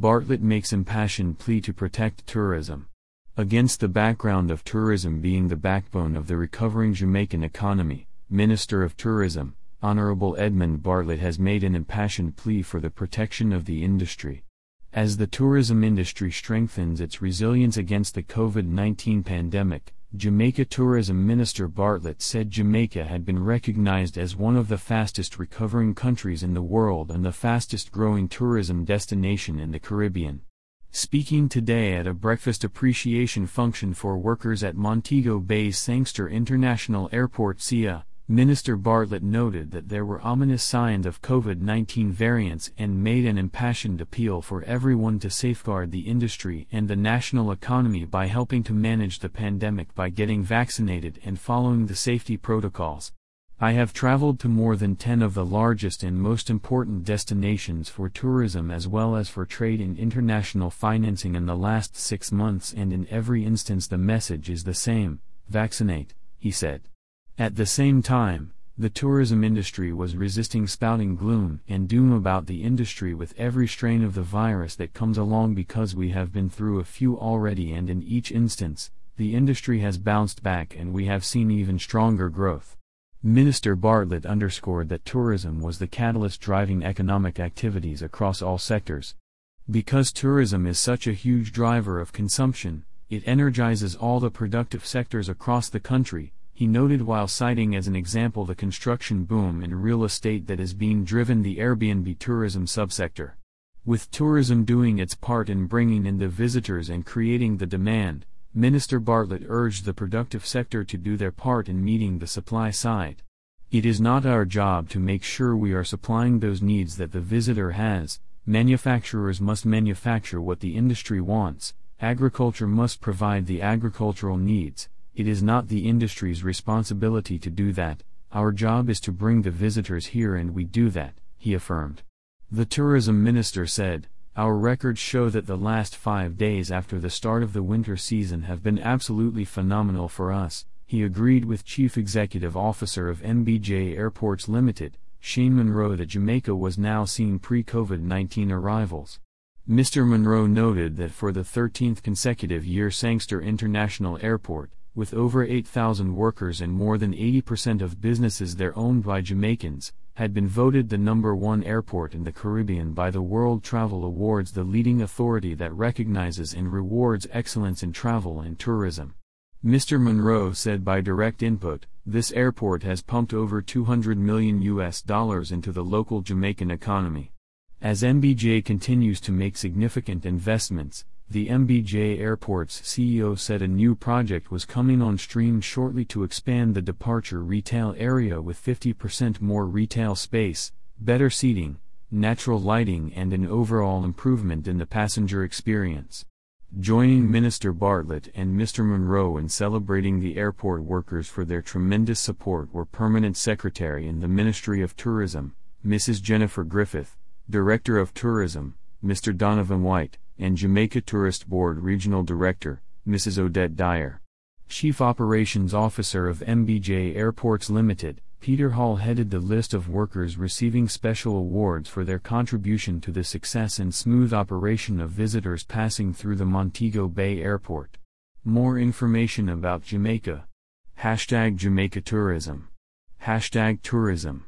Bartlett makes impassioned plea to protect tourism. Against the background of tourism being the backbone of the recovering Jamaican economy, Minister of Tourism, Honorable Edmund Bartlett has made an impassioned plea for the protection of the industry. As the tourism industry strengthens its resilience against the COVID 19 pandemic, Jamaica Tourism Minister Bartlett said Jamaica had been recognized as one of the fastest recovering countries in the world and the fastest growing tourism destination in the Caribbean. Speaking today at a breakfast appreciation function for workers at Montego Bay's Sangster International Airport SIA, Minister Bartlett noted that there were ominous signs of COVID 19 variants and made an impassioned appeal for everyone to safeguard the industry and the national economy by helping to manage the pandemic by getting vaccinated and following the safety protocols. I have traveled to more than 10 of the largest and most important destinations for tourism as well as for trade and international financing in the last six months, and in every instance, the message is the same vaccinate, he said. At the same time, the tourism industry was resisting spouting gloom and doom about the industry with every strain of the virus that comes along because we have been through a few already, and in each instance, the industry has bounced back and we have seen even stronger growth. Minister Bartlett underscored that tourism was the catalyst driving economic activities across all sectors. Because tourism is such a huge driver of consumption, it energizes all the productive sectors across the country, he noted while citing as an example the construction boom in real estate that is being driven the Airbnb tourism subsector. With tourism doing its part in bringing in the visitors and creating the demand, Minister Bartlett urged the productive sector to do their part in meeting the supply side. It is not our job to make sure we are supplying those needs that the visitor has, manufacturers must manufacture what the industry wants, agriculture must provide the agricultural needs, it is not the industry's responsibility to do that, our job is to bring the visitors here and we do that, he affirmed. The tourism minister said, our records show that the last five days after the start of the winter season have been absolutely phenomenal for us. He agreed with Chief Executive Officer of MBJ Airports Limited, Shane Munroe, that Jamaica was now seeing pre COVID 19 arrivals. Mr. Munroe noted that for the 13th consecutive year, Sangster International Airport, with over 8,000 workers and more than 80% of businesses there owned by Jamaicans, had been voted the number one airport in the Caribbean by the World Travel Awards, the leading authority that recognizes and rewards excellence in travel and tourism. Mr. Munroe said by direct input, this airport has pumped over 200 million US dollars into the local Jamaican economy. As MBJ continues to make significant investments, the MBJ Airport's CEO said a new project was coming on stream shortly to expand the departure retail area with 50% more retail space, better seating, natural lighting, and an overall improvement in the passenger experience. Joining Minister Bartlett and Mr. Munroe in celebrating the airport workers for their tremendous support were Permanent Secretary in the Ministry of Tourism, Mrs. Jennifer Griffith, Director of Tourism, Mr. Donovan White, and Jamaica Tourist Board Regional Director, Mrs. Odette Dyer. Chief Operations Officer of MBJ Airports Limited, Peter Hall headed the list of workers receiving special awards for their contribution to the success and smooth operation of visitors passing through the Montego Bay Airport. More information about Jamaica. Hashtag Jamaica Tourism. Hashtag Tourism.